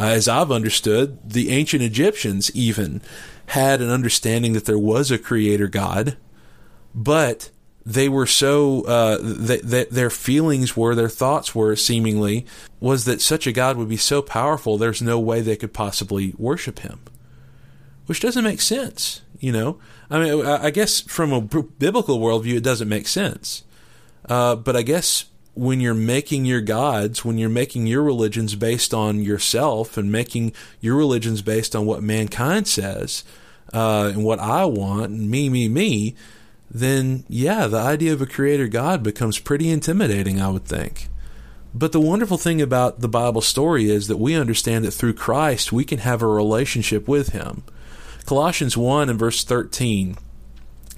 S2: Uh, as I've understood, the ancient Egyptians even had an understanding that there was a creator God, but they were so uh, that their feelings were, their thoughts were seemingly was that such a God would be so powerful. There's no way they could possibly worship him. which doesn't make sense. You know, I mean, I guess from a biblical worldview, it doesn't make sense. Uh, but I guess when you're making your gods, when you're making your religions based on yourself and making your religions based on what mankind says uh, and what I want, and me, me, me, then yeah, the idea of a creator God becomes pretty intimidating, I would think. But the wonderful thing about the Bible story is that we understand that through Christ we can have a relationship with Him. Colossians 1 and verse 13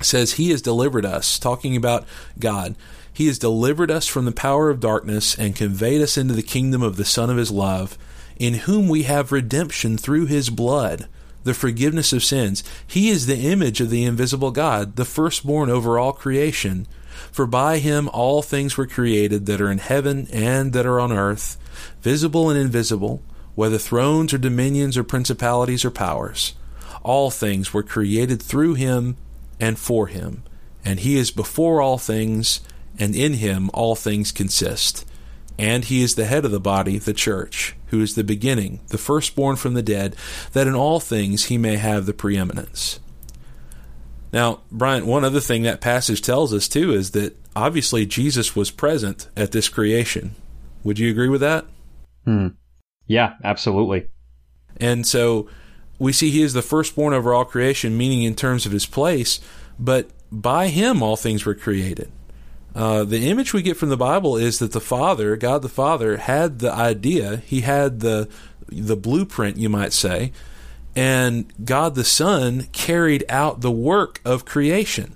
S2: says, He has delivered us, talking about God. He has delivered us from the power of darkness and conveyed us into the kingdom of the Son of His love, in whom we have redemption through His blood, the forgiveness of sins. He is the image of the invisible God, the firstborn over all creation. For by him all things were created that are in heaven and that are on earth, visible and invisible, whether thrones or dominions or principalities or powers. All things were created through him and for him. And he is before all things, and in him all things consist. And he is the head of the body, the church, who is the beginning, the firstborn from the dead, that in all things he may have the preeminence. Now, Bryant, one other thing that passage tells us too is that obviously Jesus was present at this creation. Would you agree with that?
S1: Hmm. Yeah, absolutely.
S2: And so we see he is the firstborn over all creation, meaning in terms of his place, but by him all things were created. Uh, the image we get from the Bible is that the Father, God the Father, had the idea, he had the the blueprint, you might say, and God the Son carried out the work of creation.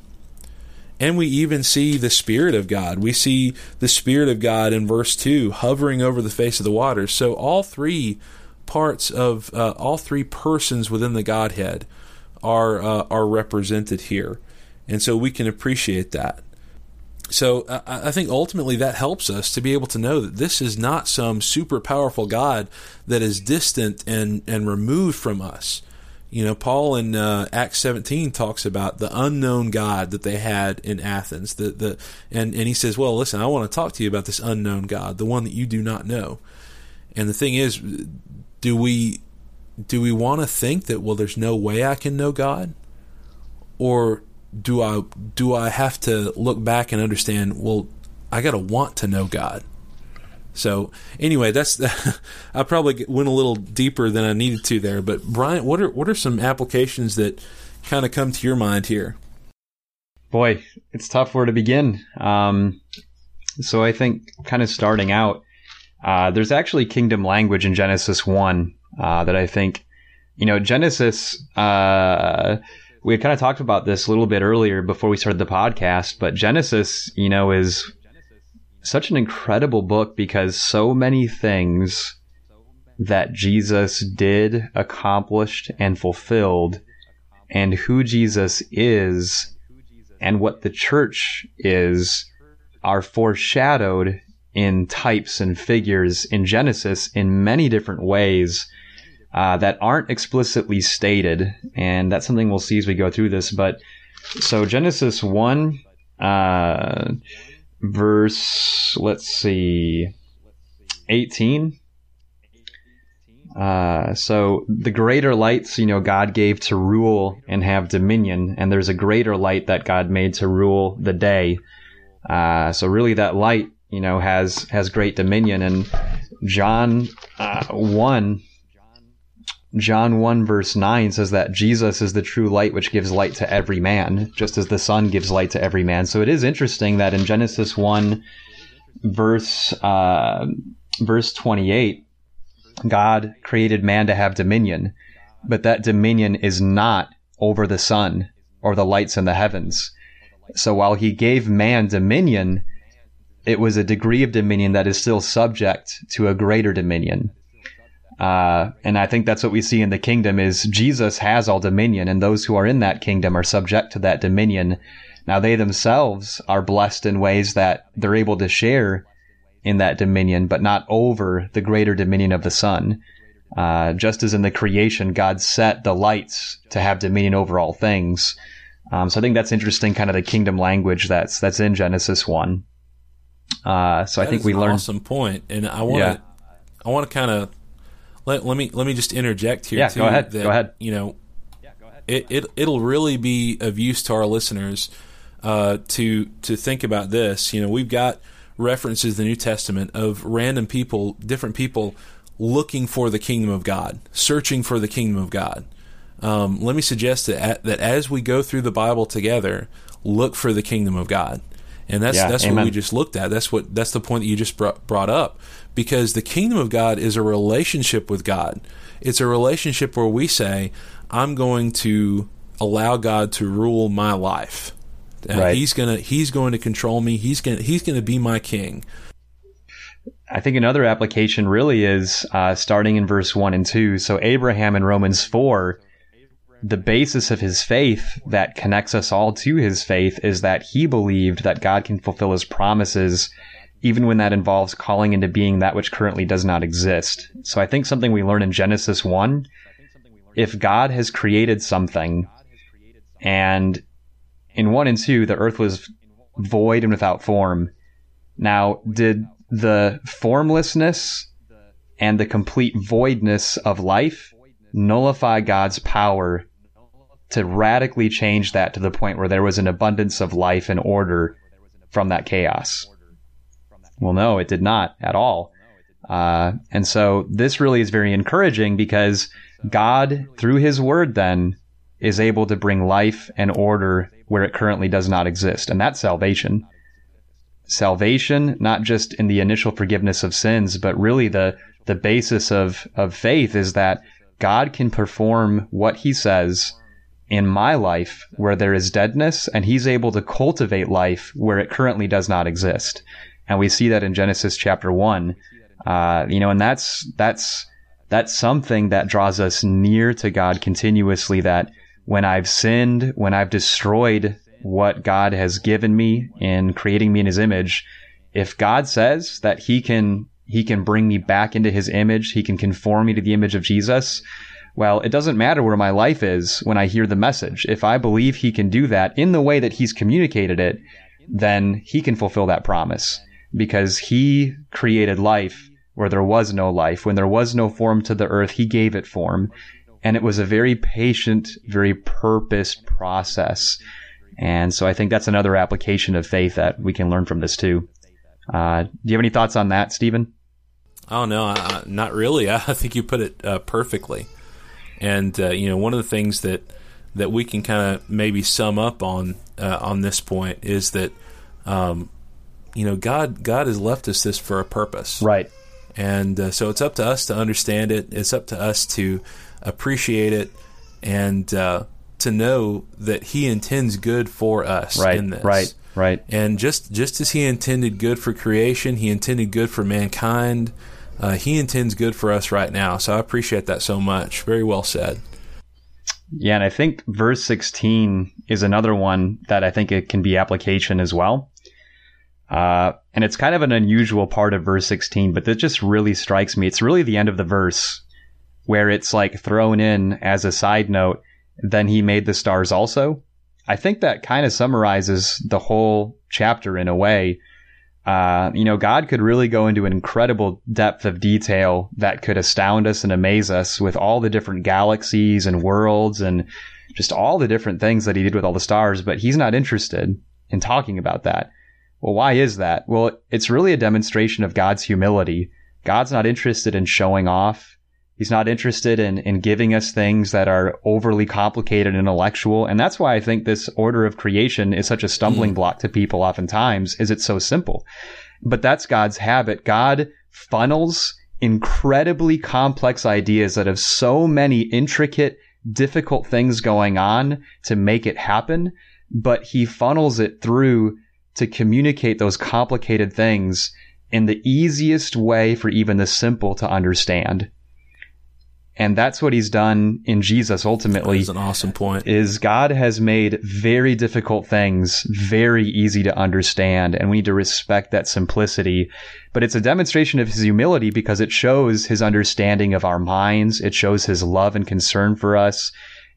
S2: And we even see the Spirit of God. We see the Spirit of God in verse 2 hovering over the face of the waters. So all three parts of uh, all three persons within the Godhead are uh, are represented here. And so we can appreciate that. So I, I think ultimately that helps us to be able to know that this is not some super powerful God that is distant and, and removed from us. You know, Paul in uh, Acts 17 talks about the unknown God that they had in Athens. The, the, and, and he says, Well, listen, I want to talk to you about this unknown God, the one that you do not know. And the thing is, do we do we want to think that well there's no way I can know God? Or do I do I have to look back and understand? Well, I got to want to know God. So anyway, that's I probably went a little deeper than I needed to there. But Bryant, what are what are some applications that kind of come to your mind here?
S1: Boy, it's tough where to begin. Um, so I think kind of starting out, uh, there's actually kingdom language in Genesis one uh, that I think, you know, Genesis. Uh, we kind of talked about this a little bit earlier before we started the podcast, but Genesis, you know, is such an incredible book because so many things that Jesus did, accomplished, and fulfilled, and who Jesus is, and what the church is, are foreshadowed in types and figures in Genesis in many different ways uh, that aren't explicitly stated, and that's something we'll see as we go through this. But so Genesis one, uh, verse let's see, eighteen. Uh, so the greater lights, you know, God gave to rule and have dominion, and there's a greater light that God made to rule the day. Uh, so really, that light, you know, has has great dominion. And John uh, one John 1 verse 9 says that Jesus is the true light which gives light to every man, just as the sun gives light to every man. So it is interesting that in Genesis 1 verse, uh, verse 28, God created man to have dominion, but that dominion is not over the sun or the lights in the heavens. So while he gave man dominion, it was a degree of dominion that is still subject to a greater dominion. Uh, and I think that's what we see in the kingdom is Jesus has all dominion and those who are in that kingdom are subject to that dominion. Now they themselves are blessed in ways that they're able to share in that dominion, but not over the greater dominion of the Son. Uh, just as in the creation, God set the lights to have dominion over all things. Um, so I think that's interesting, kind of the kingdom language that's that's in Genesis one. Uh, so
S2: that
S1: I think we learned
S2: some point, and I want to yeah. I want to kind of let, let me let me just interject here.
S1: Yeah,
S2: too,
S1: go ahead.
S2: That,
S1: go ahead.
S2: You know, yeah, go it, it it'll really be of use to our listeners uh, to to think about this. You know, we've got references in the New Testament of random people, different people looking for the kingdom of God, searching for the kingdom of God. Um, let me suggest that that as we go through the Bible together, look for the kingdom of God, and that's yeah, that's amen. what we just looked at. That's what that's the point that you just brought, brought up, because the kingdom of God is a relationship with God. It's a relationship where we say, "I'm going to allow God to rule my life." Uh, right. He's gonna he's going to control me. He's gonna he's gonna be my king.
S1: I think another application really is uh, starting in verse one and two. So Abraham in Romans four, the basis of his faith that connects us all to his faith is that he believed that God can fulfill his promises, even when that involves calling into being that which currently does not exist. So I think something we learn in Genesis one, if God has created something and in one and two, the earth was void and without form. Now, did the formlessness and the complete voidness of life nullify God's power to radically change that to the point where there was an abundance of life and order from that chaos? Well, no, it did not at all. Uh, and so this really is very encouraging because God, through his word, then is able to bring life and order where it currently does not exist. And that's salvation. Salvation, not just in the initial forgiveness of sins, but really the, the basis of, of faith is that God can perform what he says in my life where there is deadness and he's able to cultivate life where it currently does not exist. And we see that in Genesis chapter one. Uh, you know, and that's, that's, that's something that draws us near to God continuously that when I've sinned, when I've destroyed what God has given me in creating me in his image, if God says that he can he can bring me back into his image, he can conform me to the image of Jesus, well, it doesn't matter where my life is when I hear the message. If I believe he can do that in the way that he's communicated it, then he can fulfill that promise because he created life where there was no life. When there was no form to the earth, he gave it form. And it was a very patient, very purposed process. And so I think that's another application of faith that we can learn from this too. Uh, do you have any thoughts on that, Stephen?
S2: Oh no, uh, not really. I think you put it uh, perfectly. And uh, you know, one of the things that that we can kind of maybe sum up on uh, on this point is that um, you know God God has left us this for a purpose,
S1: right?
S2: And uh, so it's up to us to understand it. It's up to us to appreciate it, and uh, to know that He intends good for us
S1: right,
S2: in this.
S1: Right, right.
S2: And just just as He intended good for creation, He intended good for mankind. Uh, he intends good for us right now. So I appreciate that so much. Very well said.
S1: Yeah, and I think verse 16 is another one that I think it can be application as well. Uh, and it's kind of an unusual part of verse 16, but that just really strikes me. It's really the end of the verse where it's like thrown in as a side note, then he made the stars also. I think that kind of summarizes the whole chapter in a way. Uh, you know, God could really go into an incredible depth of detail that could astound us and amaze us with all the different galaxies and worlds and just all the different things that he did with all the stars, but he's not interested in talking about that. Well, why is that? Well, it's really a demonstration of God's humility. God's not interested in showing off. He's not interested in, in giving us things that are overly complicated and intellectual. And that's why I think this order of creation is such a stumbling mm. block to people oftentimes, is it's so simple. But that's God's habit. God funnels incredibly complex ideas that have so many intricate, difficult things going on to make it happen, but he funnels it through to communicate those complicated things in the easiest way for even the simple to understand. And that's what he's done in Jesus ultimately.
S2: That's an awesome point.
S1: Is God has made very difficult things very easy to understand, and we need to respect that simplicity. But it's a demonstration of his humility because it shows his understanding of our minds, it shows his love and concern for us,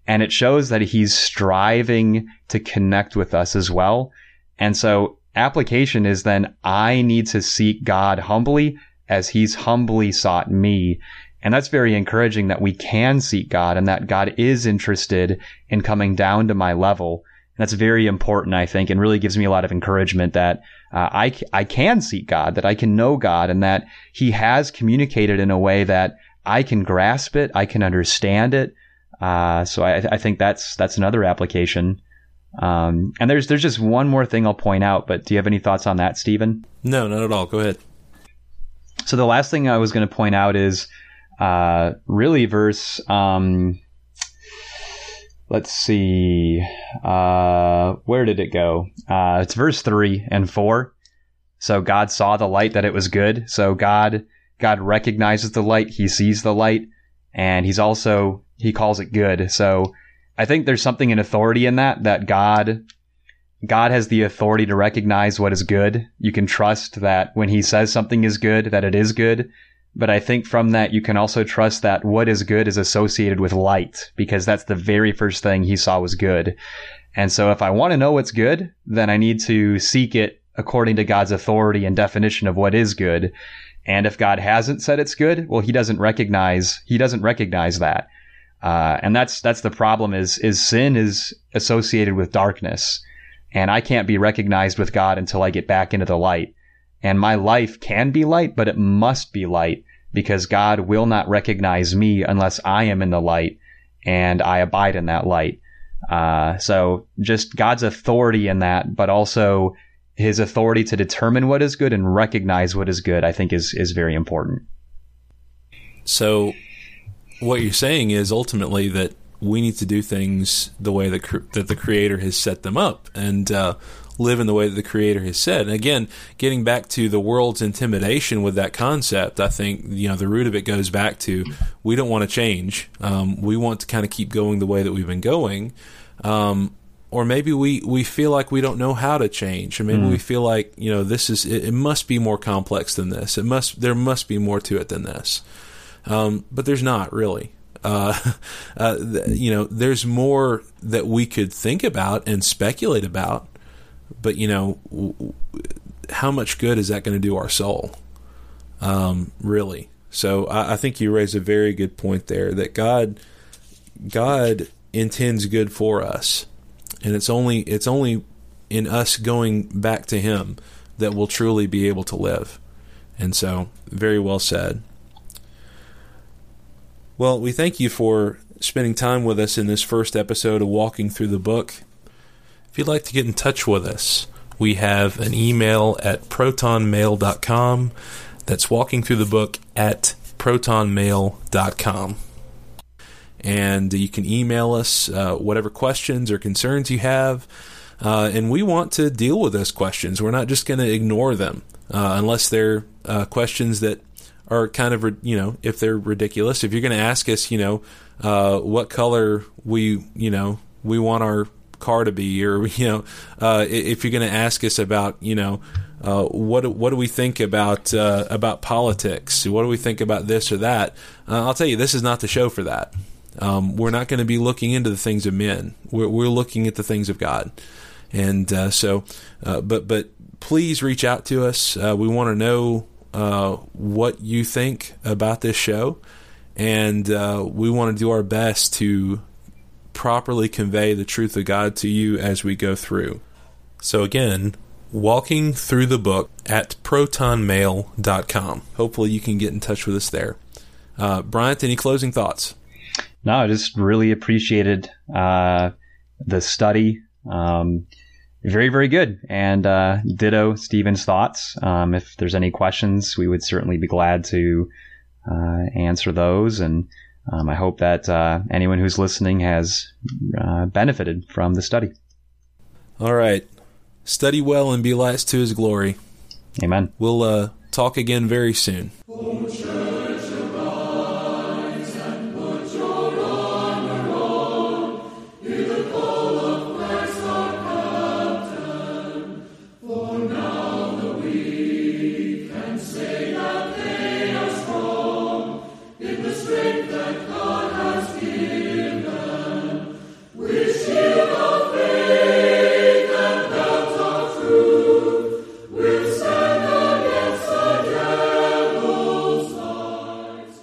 S1: and it shows that he's striving to connect with us as well. And so application is then I need to seek God humbly as he's humbly sought me. And that's very encouraging that we can seek God and that God is interested in coming down to my level. And that's very important, I think, and really gives me a lot of encouragement that uh, I, I can seek God, that I can know God, and that He has communicated in a way that I can grasp it, I can understand it. Uh, so I, I think that's that's another application. Um, and there's there's just one more thing I'll point out, but do you have any thoughts on that, Stephen?
S2: No, not at all. Go ahead.
S1: So the last thing I was going to point out is uh, really verse. Um, let's see, uh, where did it go? Uh, it's verse three and four. So God saw the light that it was good. So God God recognizes the light. He sees the light, and He's also He calls it good. So I think there's something in authority in that that God God has the authority to recognize what is good. You can trust that when he says something is good, that it is good. But I think from that, you can also trust that what is good is associated with light because that's the very first thing he saw was good. And so if I want to know what's good, then I need to seek it according to God's authority and definition of what is good. And if God hasn't said it's good, well, he doesn't recognize, he doesn't recognize that. Uh, and that's, that's the problem is, is sin is associated with darkness and I can't be recognized with God until I get back into the light. And my life can be light, but it must be light because God will not recognize me unless I am in the light and I abide in that light. Uh, so just God's authority in that, but also his authority to determine what is good and recognize what is good, I think is, is very important.
S2: So what you're saying is ultimately that we need to do things the way that that the creator has set them up and uh, live in the way that the creator has said. And again, getting back to the world's intimidation with that concept, I think you know the root of it goes back to we don't want to change. Um, we want to kind of keep going the way that we've been going. Um, or maybe we, we feel like we don't know how to change, or maybe mm. we feel like you know this is it, it, must be more complex than this. It must there must be more to it than this, um, but there's not really. Uh, uh, you know, there's more that we could think about and speculate about, but you know, w- how much good is that going to do our soul? Um, really. So I, I think you raise a very good point there that God, God intends good for us, and it's only it's only in us going back to Him that we'll truly be able to live. And so, very well said. Well, we thank you for spending time with us in this first episode of Walking Through the Book. If you'd like to get in touch with us, we have an email at protonmail.com. That's walking through the book at protonmail.com. And you can email us uh, whatever questions or concerns you have. Uh, and we want to deal with those questions. We're not just going to ignore them uh, unless they're uh, questions that are kind of you know if they're ridiculous. If you're going to ask us, you know, uh, what color we you know we want our car to be, or you know, uh, if you're going to ask us about you know. Uh, what what do we think about uh, about politics? What do we think about this or that? Uh, I'll tell you, this is not the show for that. Um, we're not going to be looking into the things of men. We're, we're looking at the things of God, and uh, so, uh, but but please reach out to us. We want to know what you think about this show, and uh, we want to do our best to properly convey the truth of God to you as we go through. So, again, walking through the book at protonmail.com. Hopefully, you can get in touch with us there. Uh, Bryant, any closing thoughts?
S1: No, I just really appreciated uh, the study. Um, very, very good. And uh, ditto Stephen's thoughts. Um, if there's any questions, we would certainly be glad to uh, answer those. And um, I hope that uh, anyone who's listening has uh, benefited from the study.
S2: All right. Study well and be last to his glory.
S1: Amen.
S2: We'll uh, talk again very soon.